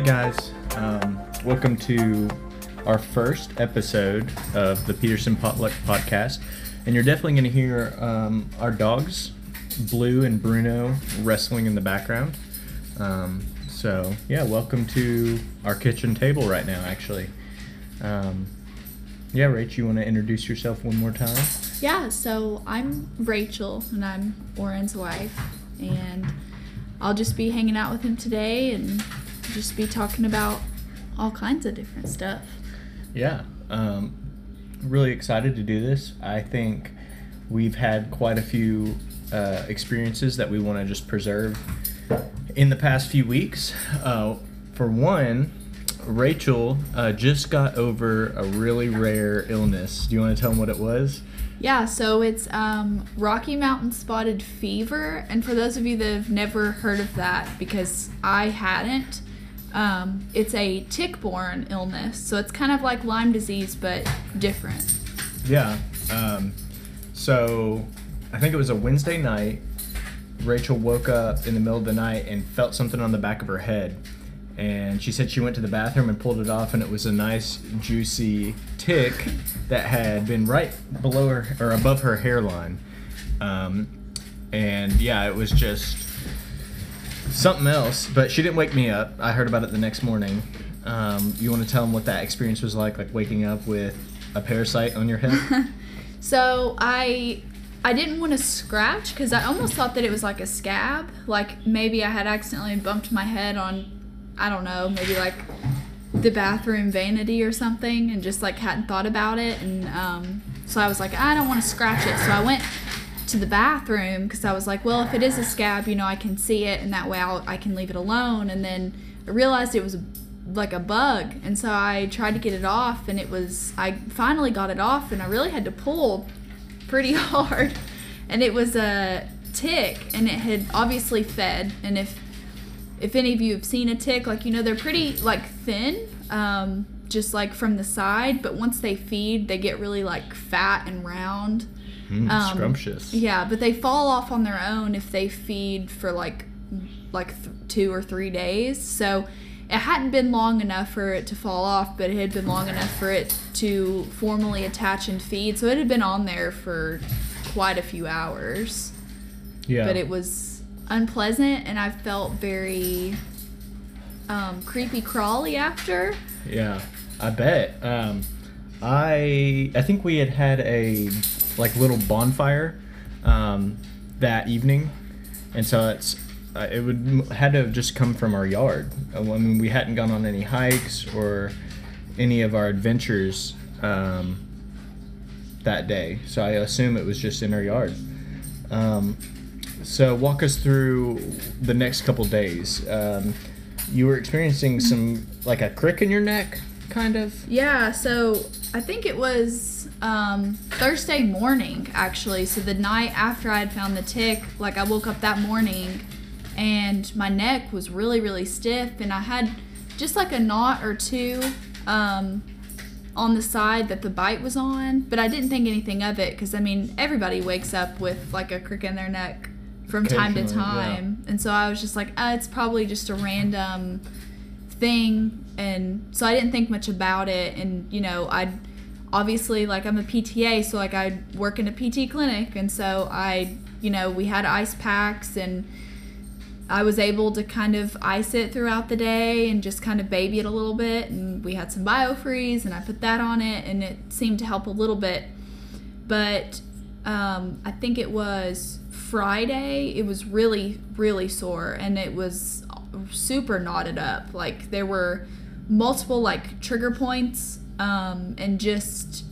Hey guys, um, welcome to our first episode of the Peterson Potluck Podcast. And you're definitely going to hear um, our dogs, Blue and Bruno, wrestling in the background. Um, so, yeah, welcome to our kitchen table right now, actually. Um, yeah, Rach, you want to introduce yourself one more time? Yeah, so I'm Rachael and I'm Oren's wife, and I'll just be hanging out with him today and just be talking about all kinds of different stuff. Yeah, um, really excited to do this. I think we've had quite a few uh, experiences that we want to just preserve in the past few weeks. Uh, for one, Rachael uh, just got over a really rare illness. Do you want to tell them what it was? Yeah, so it's um, Rocky Mountain Spotted Fever. And for those of you that have never heard of that, because I hadn't, um, it's a tick borne illness. So it's kind of like Lyme disease, but different. Yeah. Um, so I think it was a Wednesday night. Rachael woke up in the middle of the night and felt something on the back of her head. And she said she went to the bathroom and pulled it off, and it was a nice, juicy tick that had been right below her or above her hairline. Um, and yeah, it was just something else. But she didn't wake me up. I heard about it the next morning. Um, you want to tell them what that experience was like, like waking up with a parasite on your head? So I I didn't want to scratch because I almost thought that it was like a scab. Like maybe I had accidentally bumped my head on, I don't know, maybe like the bathroom vanity or something and just like hadn't thought about it. And um, so I was like, I don't want to scratch it. So I went to the bathroom because I was like, well, if it is a scab, you know, I can see it and that way I'll, I can leave it alone. And then I realized it was like a bug. And so I tried to get it off and it was, I finally got it off and I really had to pull pretty hard. And it was a tick and it had obviously fed. And if, if any of you have seen a tick, like, you know, they're pretty like thin, um, just like from the side. But once they feed, they get really like fat and round. Mm, Um, scrumptious. Yeah, but they fall off on their own if they feed for like like th- two or three days. So it hadn't been long enough for it to fall off, but it had been long enough for it to formally attach and feed. So it had been on there for quite a few hours. Yeah. But it was unpleasant, and I felt very um, creepy crawly after. Yeah, I bet. Um, I I think we had had a like little bonfire um, that evening, and so it's uh, it would had to have just come from our yard. Uh, I mean, we hadn't gone on any hikes or any of our adventures um, that day, so I assume it was just in our yard. Um, so walk us through the next couple days. Um, you were experiencing some like a crick in your neck, kind of. Yeah, so I think it was um, Thursday morning, actually. So the night after I had found the tick, like I woke up that morning and my neck was really, really stiff, and I had just like a knot or two um, on the side that the bite was on, but I didn't think anything of it because I mean, everybody wakes up with like a crick in their neck from time to Occasionally, yeah. time. And so I was just like, uh, it's probably just a random thing and so I didn't think much about it and you know I'd obviously like I'm a PTA so like I work in a PT clinic and so I you know we had ice packs and I was able to kind of ice it throughout the day and just kind of baby it a little bit and we had some biofreeze and I put that on it and it seemed to help a little bit but um, I think it was Friday. It was really, really sore, and it was super knotted up. Like there were multiple like trigger points, um, and just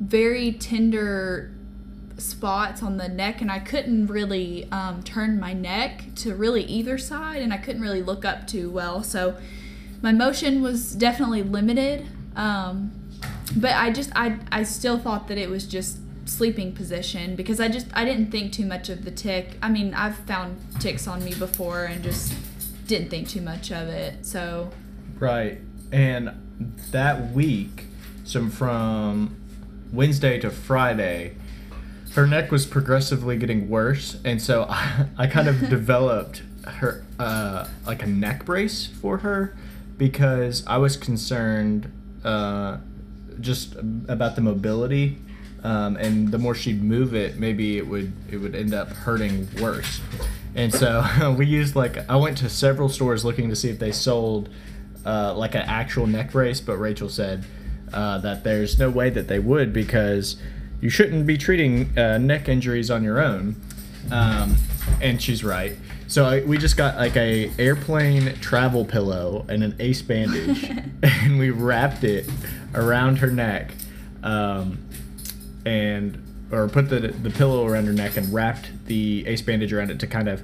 very tender spots on the neck, and I couldn't really um, turn my neck to really either side, and I couldn't really look up too well. So my motion was definitely limited. Um, but I just I I still thought that it was just sleeping position because I just I didn't think too much of the tick. I mean, I've found ticks on me before and just didn't think too much of it. So Right. And that week, so from Wednesday to Friday, her neck was progressively getting worse, and so I, I kind of developed her uh, like a neck brace for her because I was concerned uh, just about the mobility. Um, and the more she'd move it, maybe it would it would end up hurting worse. And so we used like I went to several stores looking to see if they sold uh, like an actual neck brace, but Rachael said uh, that there's no way that they would because you shouldn't be treating uh, neck injuries on your own. Um, and she's right. So I, we just got like a airplane travel pillow and an ace bandage, and we wrapped it around her neck, um, and or put the the pillow around her neck and wrapped the ace bandage around it to kind of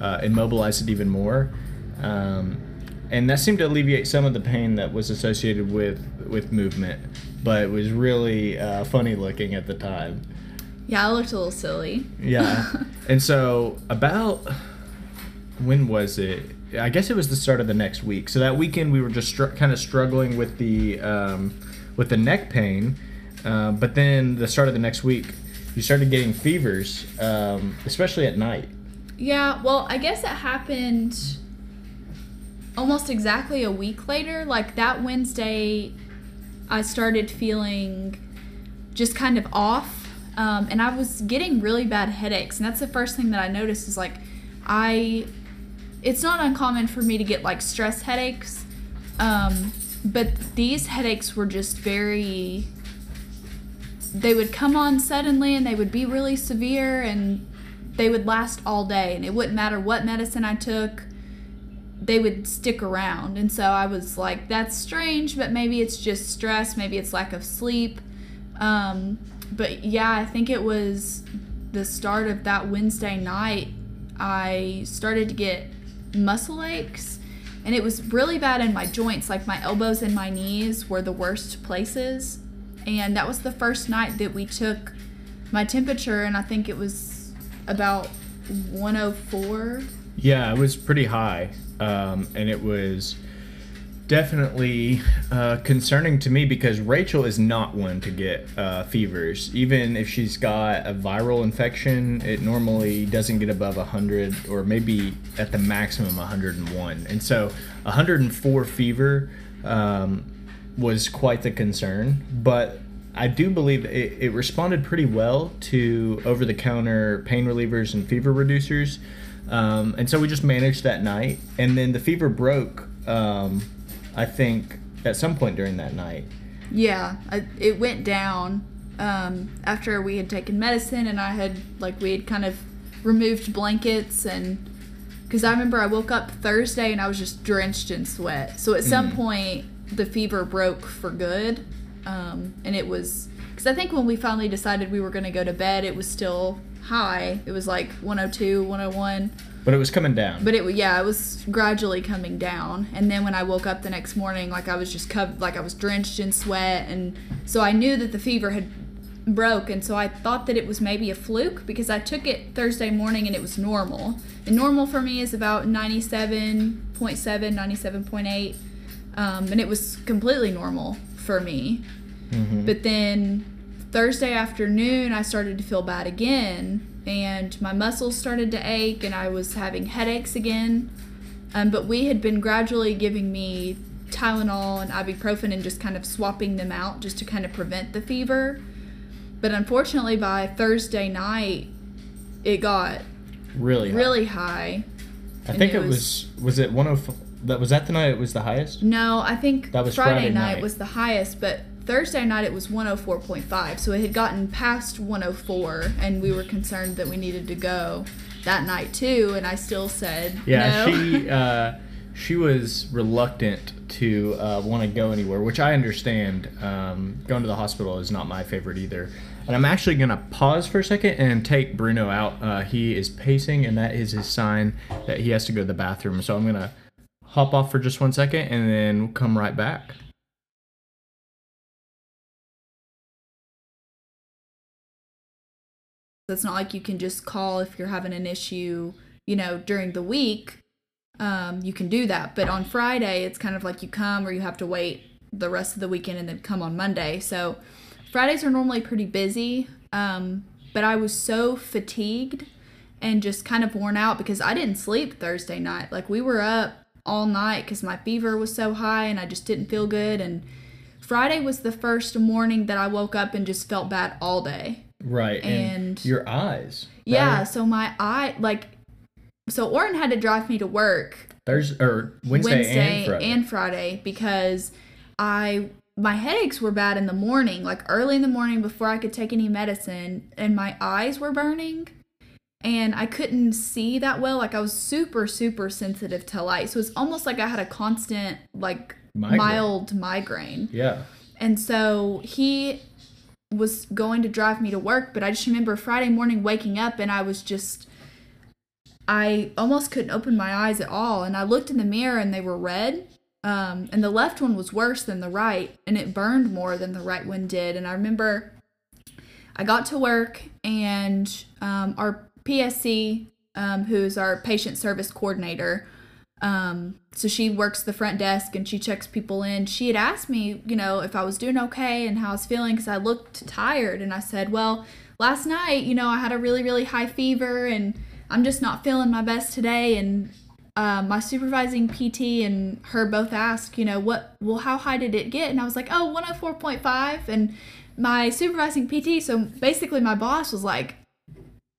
uh, immobilize it even more. Um, and that seemed to alleviate some of the pain that was associated with with movement, but it was really uh, funny looking at the time. Yeah, I looked a little silly. Yeah. and so about when was it? I guess it was the start of the next week. So that weekend we were just str- kind of struggling with the um, with the neck pain, uh, but then the start of the next week, you started getting fevers, um, especially at night. Yeah, well, I guess it happened almost exactly a week later. Like that Wednesday, I started feeling just kind of off. Um, and I was getting really bad headaches. And that's the first thing that I noticed is like, I, it's not uncommon for me to get like stress headaches. Um, but these headaches were just very, they would come on suddenly and they would be really severe and they would last all day. And it wouldn't matter what medicine I took they would stick around. And so I was like, that's strange, but maybe it's just stress, maybe it's lack of sleep. Um, but yeah, I think it was the start of that Wednesday night. I started to get muscle aches, and it was really bad in my joints. Like my elbows and my knees were the worst places. And that was the first night that we took my temperature, and I think it was about 104. Yeah, it was pretty high um, and it was definitely uh, concerning to me because Rachael is not one to get uh, fevers. Even if she's got a viral infection, it normally doesn't get above 100 or maybe at the maximum 101. And so 104 fever um, was quite the concern. But I do believe it, it responded pretty well to over the counter pain relievers and fever reducers. Um, and so we just managed that night. And then the fever broke, um, I think, at some point during that night. Yeah, I, it went down um, after we had taken medicine and I had, like, we had kind of removed blankets and. Because I remember I woke up Thursday and I was just drenched in sweat. So at some mm. point, the fever broke for good. Um, and it was. Because I think when we finally decided we were going to go to bed, it was still high. It was like 102, 101. But it was coming down. But it yeah, it was gradually coming down. And then when I woke up the next morning, like I was just covered, like I was drenched in sweat, and so I knew that the fever had broke, and so I thought that it was maybe a fluke because I took it Thursday morning and it was normal. And normal for me is about 97.7, 97.8, um, and it was completely normal for me. Mm-hmm. But then Thursday afternoon, I started to feel bad again, and my muscles started to ache, and I was having headaches again. Um, but we had been gradually giving me Tylenol and ibuprofen and just kind of swapping them out just to kind of prevent the fever. But unfortunately, by Thursday night, it got really high. really high. I think it, it was, was was it one of that was that the night it was the highest. No, I think that was Friday, Friday night, night was the highest, but Thursday night it was 104.5, so it had gotten past 104, and we were concerned that we needed to go that night too. And I still said, yeah, no. she uh, she was reluctant to uh, want to go anywhere, which I understand. Um, going to the hospital is not my favorite either. And I'm actually gonna pause for a second and take Bruno out. Uh, he is pacing, and that is his sign that he has to go to the bathroom. So I'm gonna hop off for just one second and then come right back. it's not like you can just call if you're having an issue, you know, during the week. Um, you can do that. But on Friday, it's kind of like you come or you have to wait the rest of the weekend and then come on Monday. So Fridays are normally pretty busy. Um, but I was so fatigued and just kind of worn out because I didn't sleep Thursday night. Like we were up all night because my fever was so high and I just didn't feel good. And Friday was the first morning that I woke up and just felt bad all day. Right. And, And- your eyes. Yeah, so my eye, like, so Oren had to drive me to work Thursday or Wednesday, and Friday. and Friday because I my headaches were bad in the morning, like early in the morning before I could take any medicine, and my eyes were burning. And I couldn't see that well. Like I was super, super sensitive to light. So it's almost like I had a constant, like Migraine. mild migraine. yeah. And so he was going to drive me to work, but I just remember Friday morning waking up and I was just I almost couldn't open my eyes at all and I looked in the mirror and they were red. Um, and the left one was worse than the right and it burned more than the right one did and I remember I got to work and um, our PSC um, who's our patient service coordinator um, so she works the front desk and she checks people in. She had asked me, you know, if I was doing okay and how I was feeling because I looked tired. And I said, well, last night, you know, I had a really, really high fever and I'm just not feeling my best today. And uh, my supervising PT and her both asked, you know, what, well, how high did it get? And I was like, oh, 104.5. And my supervising PT, so basically my boss was like,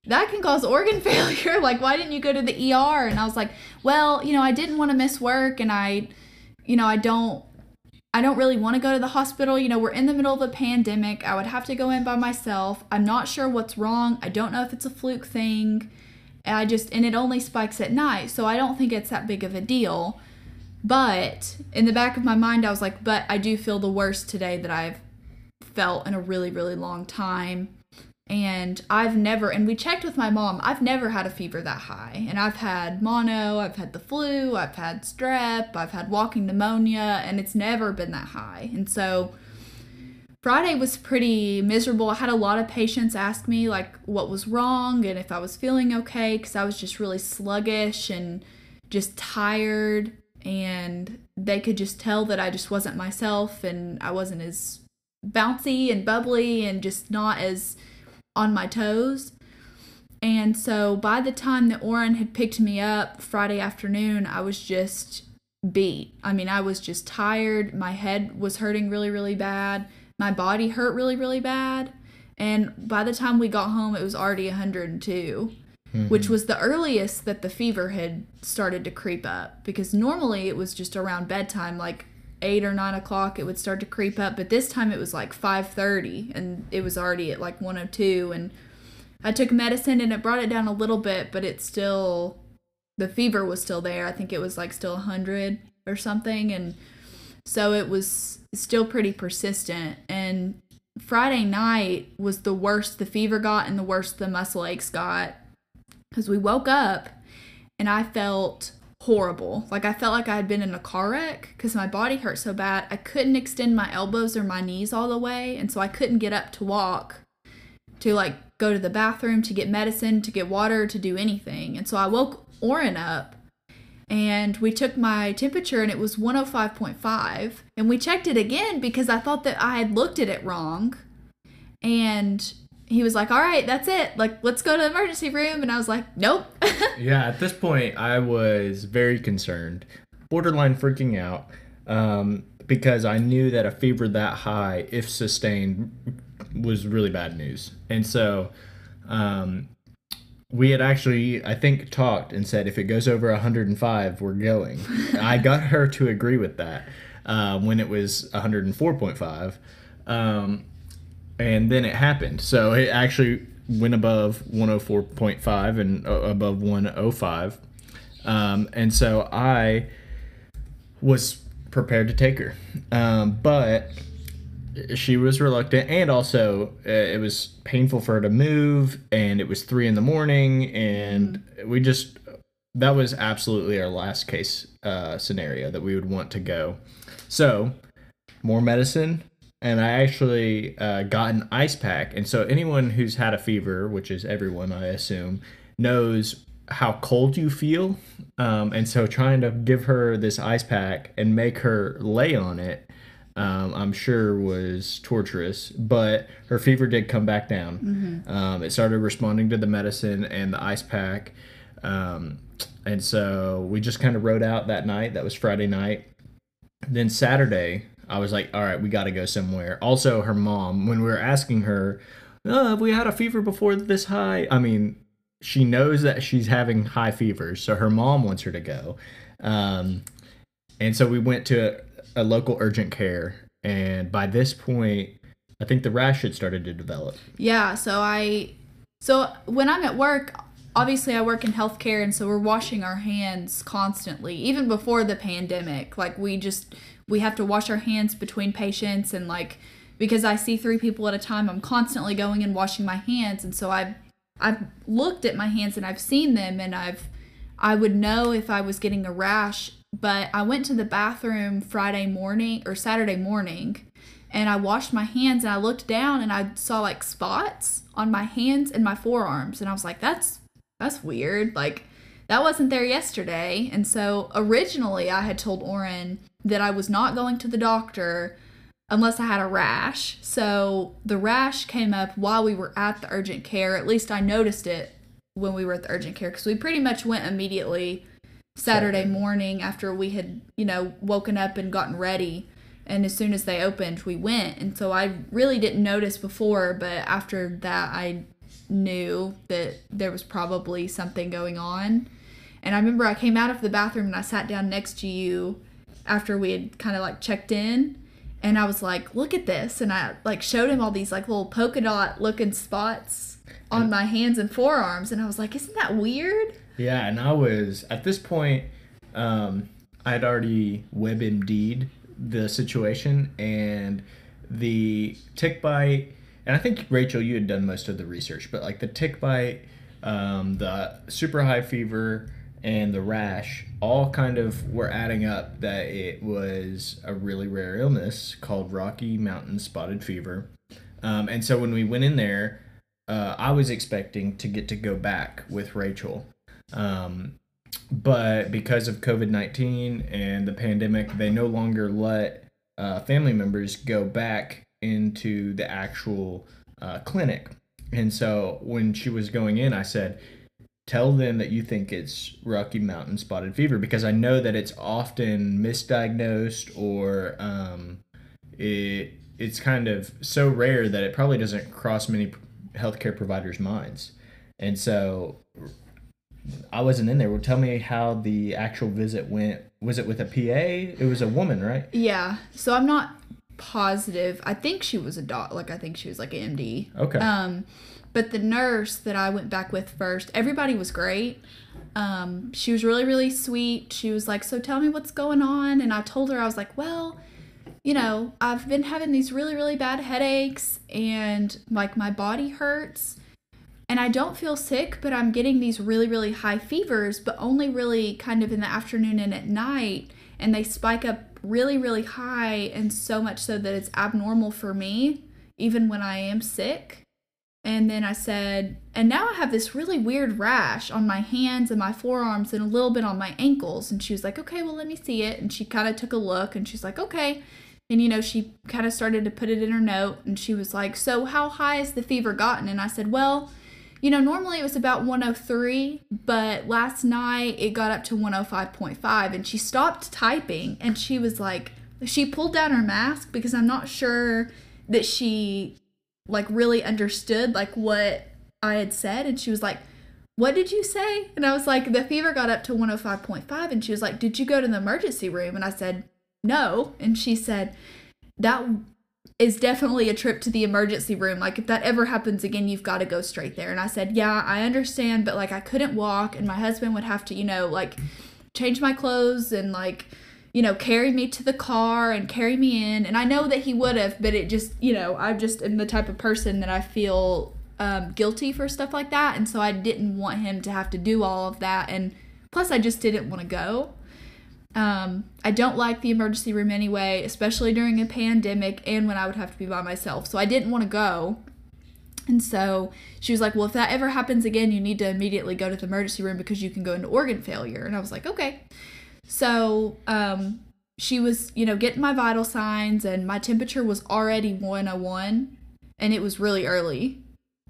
that can cause organ failure. Like, why didn't you go to the ER? And I was like, well, you know, I didn't want to miss work and I, you know, I don't, I don't really want to go to the hospital. You know, we're in the middle of a pandemic. I would have to go in by myself. I'm not sure what's wrong. I don't know if it's a fluke thing. And I just, and it only spikes at night. So I don't think it's that big of a deal. But in the back of my mind, I was like, but I do feel the worst today that I've felt in a really, really long time and I've never and we checked with my mom. I've never had a fever that high. And I've had mono, I've had the flu, I've had strep, I've had walking pneumonia, and it's never been that high. And so Friday was pretty miserable. I had a lot of patients ask me like what was wrong and if I was feeling okay cuz I was just really sluggish and just tired and they could just tell that I just wasn't myself and I wasn't as bouncy and bubbly and just not as on my toes. And so by the time that Oren had picked me up Friday afternoon, I was just beat. I mean, I was just tired. My head was hurting really, really bad. My body hurt really, really bad. And by the time we got home, it was already 102, mm-hmm. which was the earliest that the fever had started to creep up. Because normally it was just around bedtime, like eight or nine o'clock, it would start to creep up. But this time it was like 5:30, and it was already at like 102. And I took medicine, and it brought it down a little bit, but it's still the fever was still there. I think it was like still 100 or something, and so it was still pretty persistent. And Friday night was the worst the fever got and the worst the muscle aches got because we woke up and I felt horrible. Like I felt like I had been in a car wreck because my body hurt so bad. I couldn't extend my elbows or my knees all the way, and so I couldn't get up to walk to like go to the bathroom to get medicine, to get water, to do anything. And so I woke Oren up and we took my temperature and it was 105.5 and we checked it again because I thought that I had looked at it wrong. And he was like, "All right, that's it. Like, let's go to the emergency room." And I was like, "Nope." Yeah, at this point, I was very concerned, borderline freaking out, um, because I knew that a fever that high, if sustained, was really bad news. And so, um, we had actually, I think, talked and said if it goes over 105, we're going. I got her to agree with that uh, when it was 104.5. Um, and then it happened. So it actually went above 104.5 and uh, above 105. Um, and so I was prepared to take her. Um, but she was reluctant and also uh, it was painful for her to move and it was three in the morning and we just that was absolutely our last case uh, scenario that we would want to go so more medicine and i actually uh, got an ice pack and so anyone who's had a fever which is everyone i assume knows how cold you feel um, and so trying to give her this ice pack and make her lay on it um, I'm sure was torturous, but her fever did come back down. Um, it started responding to the medicine and the ice pack. Um, and so we just kind of rode out that night. That was Friday night. Then Saturday, I was like, all right, we got to go somewhere. Also, her mom, when we were asking her, oh, have we had a fever before this high? I mean, she knows that she's having high fevers, so her mom wants her to go. Um, and so we went to a, a local urgent care, and by this point, I think the rash had started to develop. Yeah, so I so when I'm at work, obviously I work in healthcare and so we're washing our hands constantly, even before the pandemic. Like we just we have to wash our hands between patients and like because I see three people at a time, I'm constantly going and washing my hands and so I've I've looked at my hands and I've seen them and I've I would know if I was getting a rash, but I went to the bathroom Friday morning or Saturday morning and I washed my hands and I looked down and I saw like spots on my hands and my forearms and I was like that's that's weird. Like that wasn't there yesterday. And so originally I had told Oren that I was not going to the doctor unless I had a rash. So the rash came up while we were at the urgent care. At least I noticed it when we were at the urgent care because we pretty much went immediately Saturday. morning after we had you know woken up and gotten ready. And as soon as they opened we went. And so i really didn't notice before but after that i knew that there was probably something going on. And i remember i came out of the bathroom and i sat down next to you after we had kind of like checked in. And i was like look at this. And i like showed him all these like little polka dot looking spots on my hands and forearms. And i was like isn't that weird? Yeah, and I was at this point, um, I'd already WebMD'd the situation. And the tick bite, and I think Rachael, you had done most of the research, but like the tick bite, um, the super high fever, and the rash all kind of were adding up that it was a really rare illness called Rocky Mountain Spotted Fever. Um, and so when we went in there, uh, I was expecting to get to go back with Rachael. Um, but because of COVID 19 and the pandemic, they no longer let uh, family members go back into the actual uh, clinic. And so when she was going in, I said, Tell them that you think it's Rocky Mountain spotted fever because I know that it's often misdiagnosed or um, it it's kind of so rare that it probably doesn't cross many healthcare providers' minds. And so I wasn't in there. Well, tell me how the actual visit went. Was it with a PA? It was a woman, right? Yeah. So I'm not positive. I think she was a doc. Like I think she was like an MD. Okay. Um, but the nurse that I went back with first, everybody was great. Um, she was really really sweet. She was like, "So tell me what's going on," and I told her I was like, "Well." You know, I've been having these really, really bad headaches and like my body hurts and I don't feel sick, but I'm getting these really, really high fevers, but only really kind of in the afternoon and at night. And they spike up really, really high, and so much so that it's abnormal for me, even when I am sick. And then I said, and now I have this really weird rash on my hands and my forearms and a little bit on my ankles. And she was like, okay, well, let me see it. And she kind of took a look and she's like, okay. And, you know, she kind of started to put it in her note and she was like, so how high has the fever gotten? And I said, well, you know, normally it was about 103, but last night it got up to 105.5. And she stopped typing and she was like, she pulled down her mask because I'm not sure that she like really understood like what I had said. And she was like, what did you say? And I was like, the fever got up to 105.5. And she was like, did you go to the emergency room? And I said, no. And she said, that is definitely a trip to the emergency room. Like, if that ever happens again, you've got to go straight there. And I said, Yeah, I understand, but like, I couldn't walk, and my husband would have to, you know, like, change my clothes and like, you know, carry me to the car and carry me in. And I know that he would have, but it just, you know, I'm just am the type of person that I feel um, guilty for stuff like that. And so I didn't want him to have to do all of that. And plus, I just didn't want to go. Um, I don't like the emergency room anyway, especially during a pandemic and when I would have to be by myself. So I didn't want to go. And so she was like, Well, if that ever happens again, you need to immediately go to the emergency room because you can go into organ failure. And I was like, Okay. So um, she was, you know, getting my vital signs, and my temperature was already 101, and it was really early.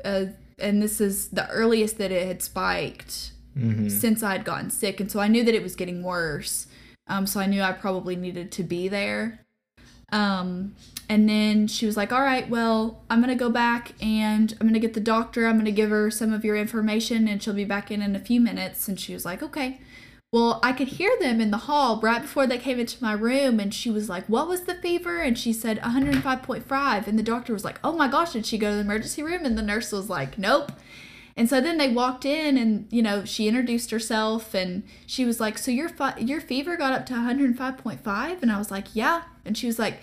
Uh, and this is the earliest that it had spiked Mm-hmm. since I had gotten sick. And so I knew that it was getting worse. Um, so I knew I probably needed to be there. Um, and then she was like, All right, well, I'm going to go back and I'm going to get the doctor. I'm going to give her some of your information and she'll be back in in a few minutes. And she was like, Okay. Well, I could hear them in the hall right before they came into my room. And she was like, What was the fever? And she said 105.5. And the doctor was like, Oh my gosh, did she go to the emergency room? And the nurse was like, Nope. And so then they walked in and you know, she introduced herself and she was like, "So your fi- your fever got up to 105.5?" And I was like, "Yeah." And she was like,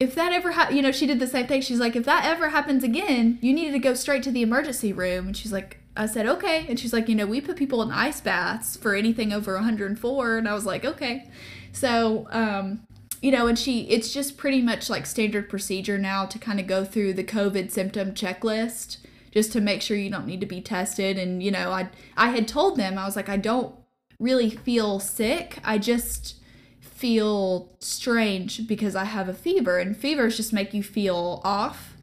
"If that ever ha-, you know, she did the same thing. She's like, "If that ever happens again, you need to go straight to the emergency room." And she's like, I said, "Okay." And she's like, "You know, we put people in ice baths for anything over 104." And I was like, "Okay." So, um you know, and she, it's just pretty much like standard procedure now to kind of go through the COVID symptom checklist just to make sure you don't need to be tested. And, you know, I, I had told them, I was like, I don't really feel sick. I just feel strange because I have a fever, and fevers just make you feel off.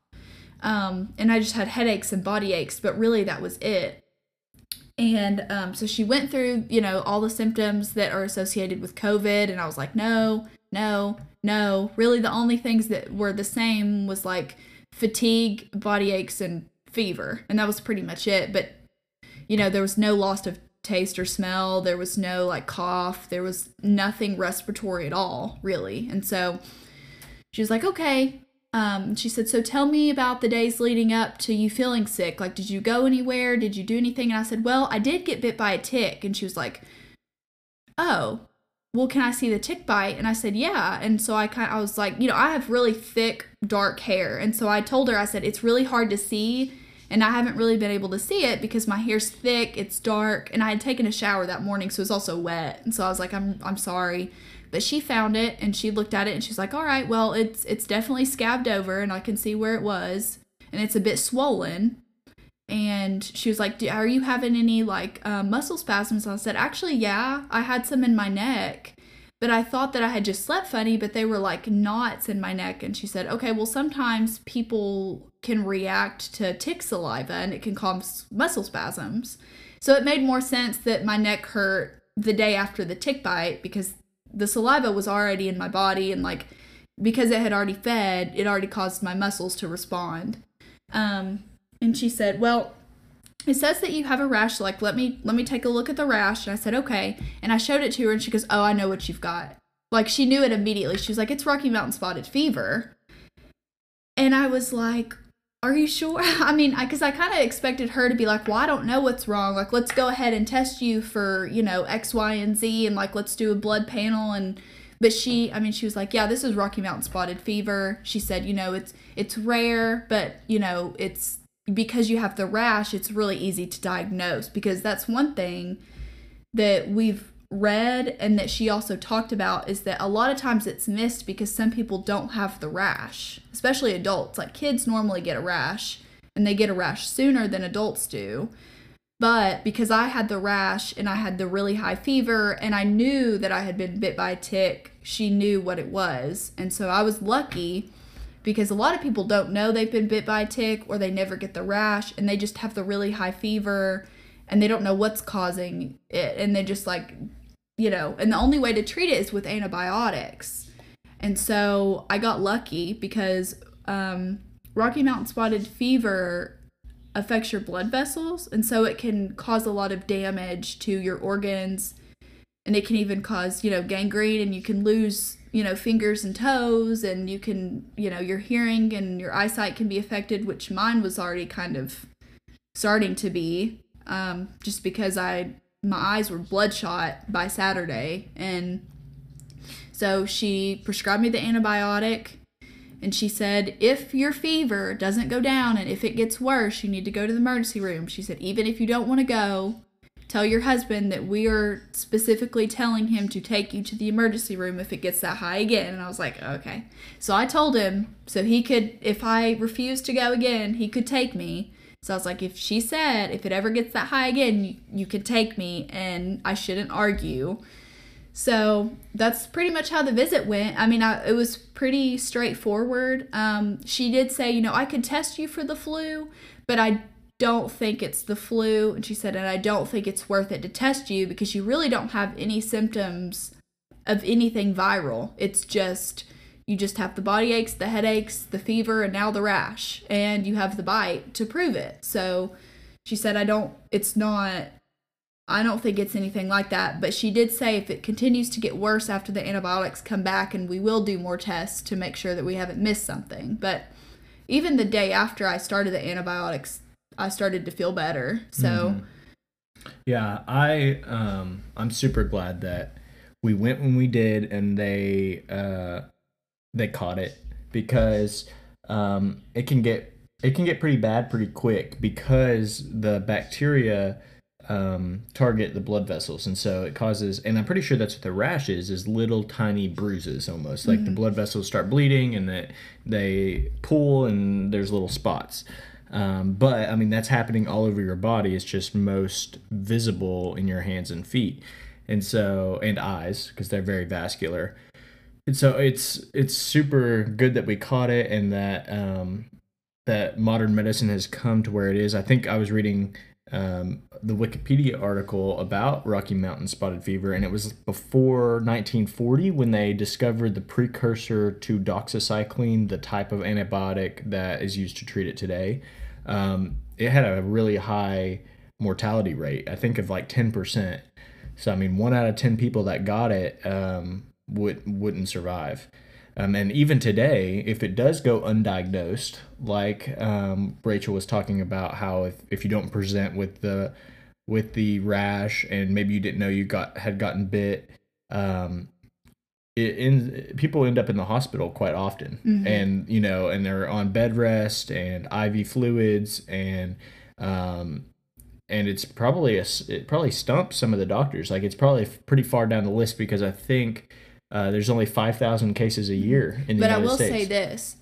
Um, and I just had headaches and body aches, but really that was it. And um, so she went through, you know, all the symptoms that are associated with COVID, and I was like, no, no, no. Really, the only things that were the same was like fatigue, body aches, and fever, and that was pretty much it. But you know, there was no loss of taste or smell. There was no like cough. There was nothing respiratory at all, really. And so she was like, okay. Um, she said, so tell me about the days leading up to you feeling sick. Like, did you go anywhere? Did you do anything? And I said, well, I did get bit by a tick. And she was like, oh, well, can I see the tick bite? And I said, yeah. And so I kind I was like, you know, I have really thick, dark hair. And so I told her, I said, it's really hard to see. And I haven't really been able to see it because my hair's thick, it's dark, and I had taken a shower that morning, so it was also wet. And so I was like, I'm I'm sorry. But she found it and she looked at it and she's like, All right, well, it's it's definitely scabbed over and I can see where it was. And it's a bit swollen and she was like, "Are you having any like um, muscle spasms?" And I said, "Actually, yeah, I had some in my neck, but I thought that I had just slept funny, but they were like knots in my neck." And she said, "Okay, well, sometimes people can react to tick saliva, and it can cause muscle spasms." So it made more sense that my neck hurt the day after the tick bite because the saliva was already in my body, and like because it had already fed, it already caused my muscles to respond. Um, and she said, "Well, it says that you have a rash. Like, let me let me take a look at the rash." And I said, "Okay." And I showed it to her, and she goes, "Oh, I know what you've got." Like she knew it immediately. She was like, "It's Rocky Mountain spotted fever." And I was like, "Are you sure?" I mean, because I, I kind of expected her to be like, "Well, I don't know what's wrong. Like, let's go ahead and test you for you know X, Y, and Z, and like let's do a blood panel and." But she, I mean, she was like, "Yeah, this is Rocky Mountain spotted fever." She said, "You know, it's it's rare, but you know, it's because you have the rash, it's really easy to diagnose because that's one thing that we've read and that she also talked about is that a lot of times it's missed because some people don't have the rash, especially adults. Like kids normally get a rash and they get a rash sooner than adults do. But because I had the rash and I had the really high fever and I knew that I had been bit by a tick, she knew what it was. And so I was lucky because a lot of people don't know they've been bit by a tick or they never get the rash and they just have the really high fever and they don't know what's causing it. And they just like you know and the only way to treat it is with antibiotics. And so i got lucky because um, rocky mountain spotted fever affects your blood vessels. And so it can cause a lot of damage to your organs and it can even cause you know gangrene and you can lose you know fingers and toes and you can you know your hearing and your eyesight can be affected which mine was already kind of starting to be um, just because i my eyes were bloodshot by saturday and so she prescribed me the antibiotic and she said if your fever doesn't go down and if it gets worse you need to go to the emergency room. She said even if you don't want to go tell your husband that we are specifically telling him to take you to the emergency room if it gets that high again. And I was like, okay. So I told him so he could, if I refused to go again, he could take me. So I was like, if she said if it ever gets that high again, you, you could take me and I shouldn't argue. So that's pretty much how the visit went. I mean, I, it was pretty straightforward. Um, she did say, you know, I could test you for the flu, but I don't think it's the flu. And she said, and I don't think it's worth it to test you because you really don't have any symptoms of anything viral. It's just, you just have the body aches, the headaches, the fever, and now the rash. And you have the bite to prove it. So she said, I don't, it's not I don't think it's anything like that, but she did say if it continues to get worse after the antibiotics come back, and we will do more tests to make sure that we haven't missed something. But even the day after I started the antibiotics, I started to feel better. So, mm-hmm. yeah, I um, I'm super glad that we went when we did, and they uh, they caught it because um, it can get it can get pretty bad pretty quick because the bacteria um, target the blood vessels, and so it causes. And I'm pretty sure that's what the rash is: is little tiny bruises, almost like mm-hmm. the blood vessels start bleeding, and that they pull, and there's little spots. Um, but I mean, that's happening all over your body. It's just most visible in your hands and feet, and so and eyes because they're very vascular. And so it's it's super good that we caught it, and that um, that modern medicine has come to where it is. I think I was reading um, the Wikipedia article about Rocky Mountain spotted fever, and it was before 1940 when they discovered the precursor to doxycycline, the type of antibiotic that is used to treat it today. Um, it had a really high mortality rate, I think of like 10%. So, I mean, one out of 10 people that got it um, would, wouldn't survive. Um, and even today, if it does go undiagnosed, like um, Rachael was talking about, how if, if you don't present with the with the rash and maybe you didn't know you got had gotten bit, um, it in, people end up in the hospital quite often, mm-hmm. and you know, and they're on bed rest and IV fluids and um, and it's probably a it probably stumps some of the doctors. Like it's probably pretty far down the list because I think uh, there's only 5,000 cases a year in the but United States. But I will States. say this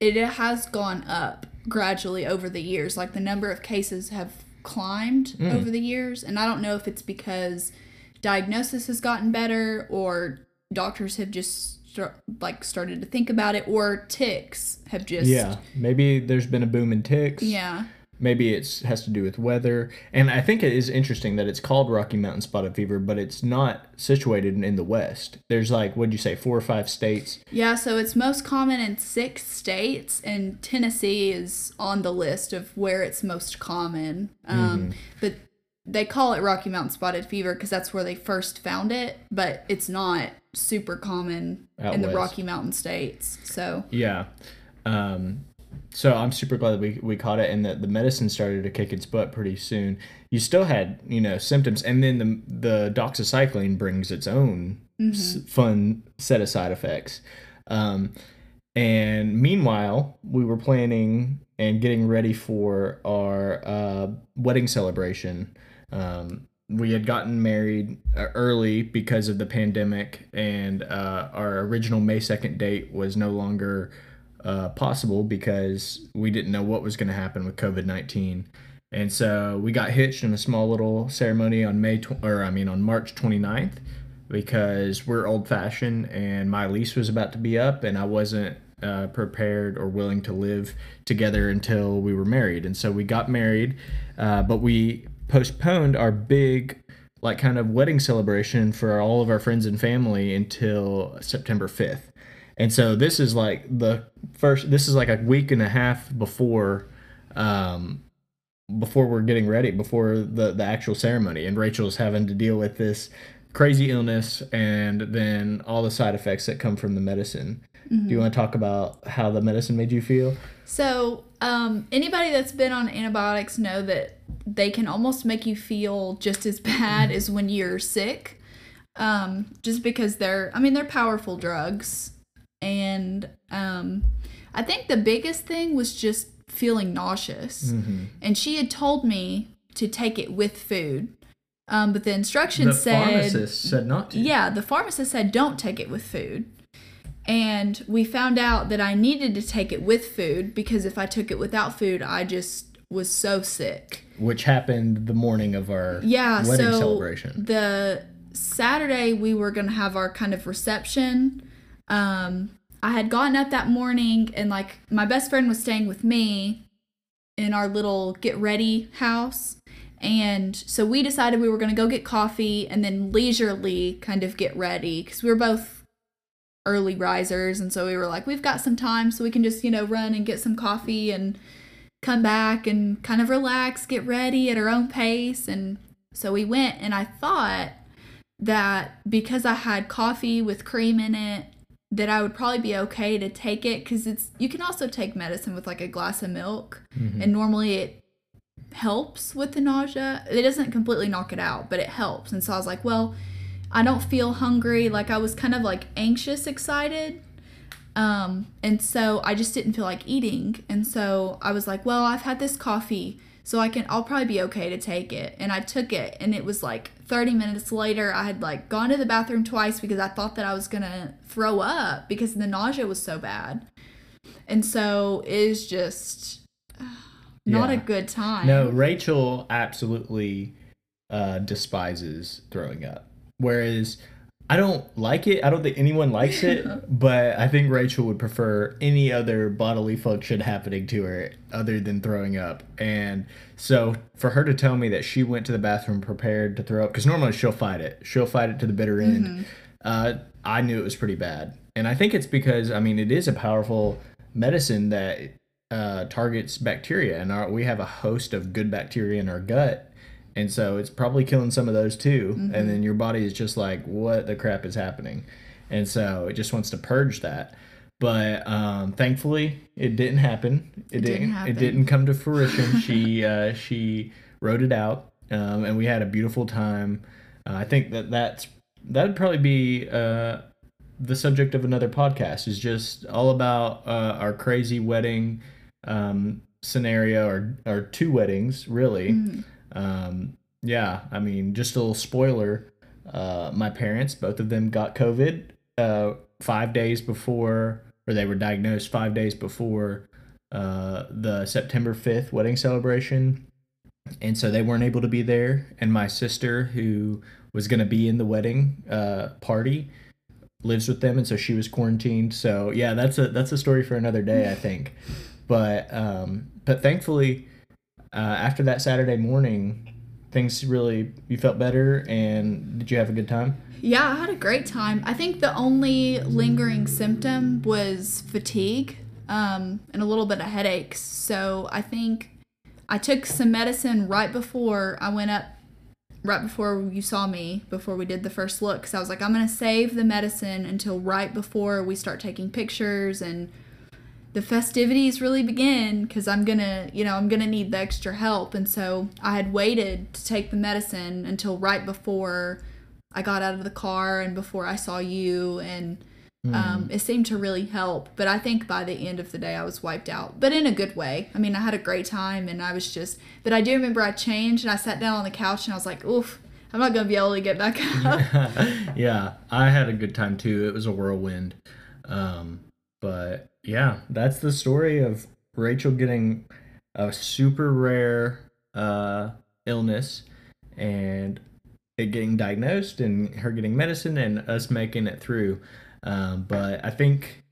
it has gone up gradually over the years. Like the number of cases have climbed mm. over the years. And I don't know if it's because diagnosis has gotten better or doctors have just start, like started to think about it or ticks have just. Yeah. Maybe there's been a boom in ticks. Yeah. Maybe it has to do with weather. And I think it is interesting that it's called Rocky Mountain Spotted Fever, but it's not situated in the West. There's like, what'd you say, four or five states? Yeah, so it's most common in six states, and Tennessee is on the list of where it's most common. Um, mm-hmm. But they call it Rocky Mountain Spotted Fever because that's where they first found it, but it's not super common Out in the Rocky Mountain states. So, yeah. Um, so I'm super glad that we, we caught it and that the medicine started to kick its butt pretty soon. You still had, you know, symptoms and then the the doxycycline brings its own mm-hmm. s- fun set of side effects. Um, and meanwhile, we were planning and getting ready for our uh, wedding celebration. Um, we had gotten married uh, early because of the pandemic, and uh, our original May 2nd date was no longer uh, possible because we didn't know what was going to happen with COVID 19. And so we got hitched in a small little ceremony on May, tw- or I mean, on March 29th because we're old fashioned and my lease was about to be up and I wasn't uh, prepared or willing to live together until we were married. And so we got married, uh, but we postponed our big, like, kind of wedding celebration for all of our friends and family until September 5th. And so this is like the first. This is like a week and a half before, um, before we're getting ready, before the the actual ceremony, and Rachael's having to deal with this crazy illness and then all the side effects that come from the medicine. Mm-hmm. Do you want to talk about how the medicine made you feel? So, um, anybody that's been on antibiotics know that they can almost make you feel just as bad as when you're sick. Um, just because they're, I mean, they're powerful drugs and um, I think the biggest thing was just feeling nauseous. Mm-hmm. And she had told me to take it with food. Um, but the instructions the said pharmacist said not to. Yeah, the pharmacist said don't take it with food. And we found out that I needed to take it with food because if I took it without food, I just was so sick. Which happened the morning of our yeah, wedding so celebration. The Saturday we were gonna have our kind of reception. Um, I had gotten up that morning and like my best friend was staying with me in our little get ready house. And so we decided we were going to go get coffee and then leisurely kind of get ready because we were both early risers. And so we were like, we've got some time so we can just, you know, run and get some coffee and come back and kind of relax, get ready at our own pace. And so we went, and I thought that because I had coffee with cream in it, that I would probably be okay to take it because it's you can also take medicine with like a glass of milk, Mhm. and normally it helps with the nausea. It doesn't completely knock it out, but it helps. And so I was like, well, I don't feel hungry. Like I was kind of like anxious, excited. Um, and so I just didn't feel like eating. And so I was like, well, I've had this coffee, so I can I'll probably be okay to take it. And I took it and it was like 30 minutes later I had like gone to the bathroom twice because I thought that I was going to throw up because the nausea was so bad. And so it's just not a good time. No, Rachael absolutely uh, despises throwing up. Whereas I don't like it. I don't think anyone likes it, but I think Rachael would prefer any other bodily function happening to her other than throwing up. And so for her to tell me that she went to the bathroom prepared to throw up, because normally she'll fight it, she'll fight it to the bitter end. Uh, I knew it was pretty bad. And I think it's because, I mean, it is a powerful medicine that uh, targets bacteria, and our, we have a host of good bacteria in our gut. And so it's probably killing some of those too. And then your body is just like, what the crap is happening? And so it just wants to purge that. But um, thankfully, it didn't happen. It, didn't didn't. happen. It didn't come to fruition. she uh, she wrote it out, um, and we had a beautiful time. Uh, I think that that's that would probably be uh, the subject of another podcast. Is just all about uh, our crazy wedding um, scenario, or or two weddings really. Mhm. Um, yeah, I mean, just a little spoiler. Uh, my parents, both of them, got COVID uh, five days before, or they were diagnosed five days before uh, the September 5th wedding celebration. And so they weren't able to be there. And my sister, who was going to be in the wedding uh, party, lives with them. And so she was quarantined. So yeah, that's a that's a story for another day, I think. But um, but thankfully, uh, after that Saturday morning, things really you felt better. And did you have a good time? Yeah, I had a great time. I think the only lingering symptom was fatigue um, and a little bit of headaches. So I think I took some medicine right before I went up, right before you saw me, before we did the first look. Because I was like, I'm going to save the medicine until right before we start taking pictures and the festivities really begin because I'm gonna, you know, I'm gonna need the extra help. And so I had waited to take the medicine until right before I got out of the car and before I saw you. And um, it seemed to really help. But I think by the end of the day, I was wiped out, but in a good way. I mean, I had a great time and I was just, but I do remember I changed and I sat down on the couch and I was like, oof, I'm not gonna be able to get back up. yeah, I had a good time too. It was a whirlwind. Um, but yeah, that's the story of Rachael getting a super rare uh, illness and it getting diagnosed and her getting medicine and us making it through. Um, but I think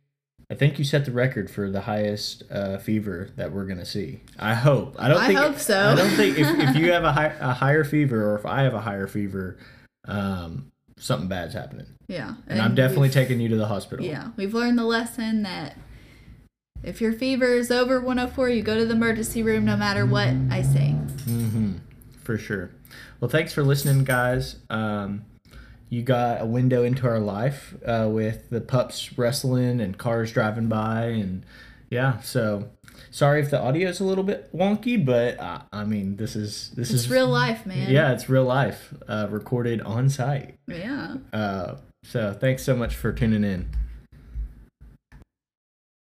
I think you set the record for the highest uh, fever that we're gonna see. I hope. I don't I think. hope so. I don't think if, if you have a, high, a higher fever or if I have a higher fever, um, something bad's happening. yeah. And, I'm definitely taking you to the hospital. Yeah, we've learned the lesson that if your fever is over 104, you go to the emergency room no matter what I say. Mm-hmm. For sure. Well, thanks for listening, guys. Um, you got a window into our life uh, with the pups wrestling and cars driving by, and yeah. So sorry if the audio is a little bit wonky, but uh, I mean this is this It's is real life, man. Yeah, it's real life, uh, recorded on site. Yeah. Uh, so thanks so much for tuning in.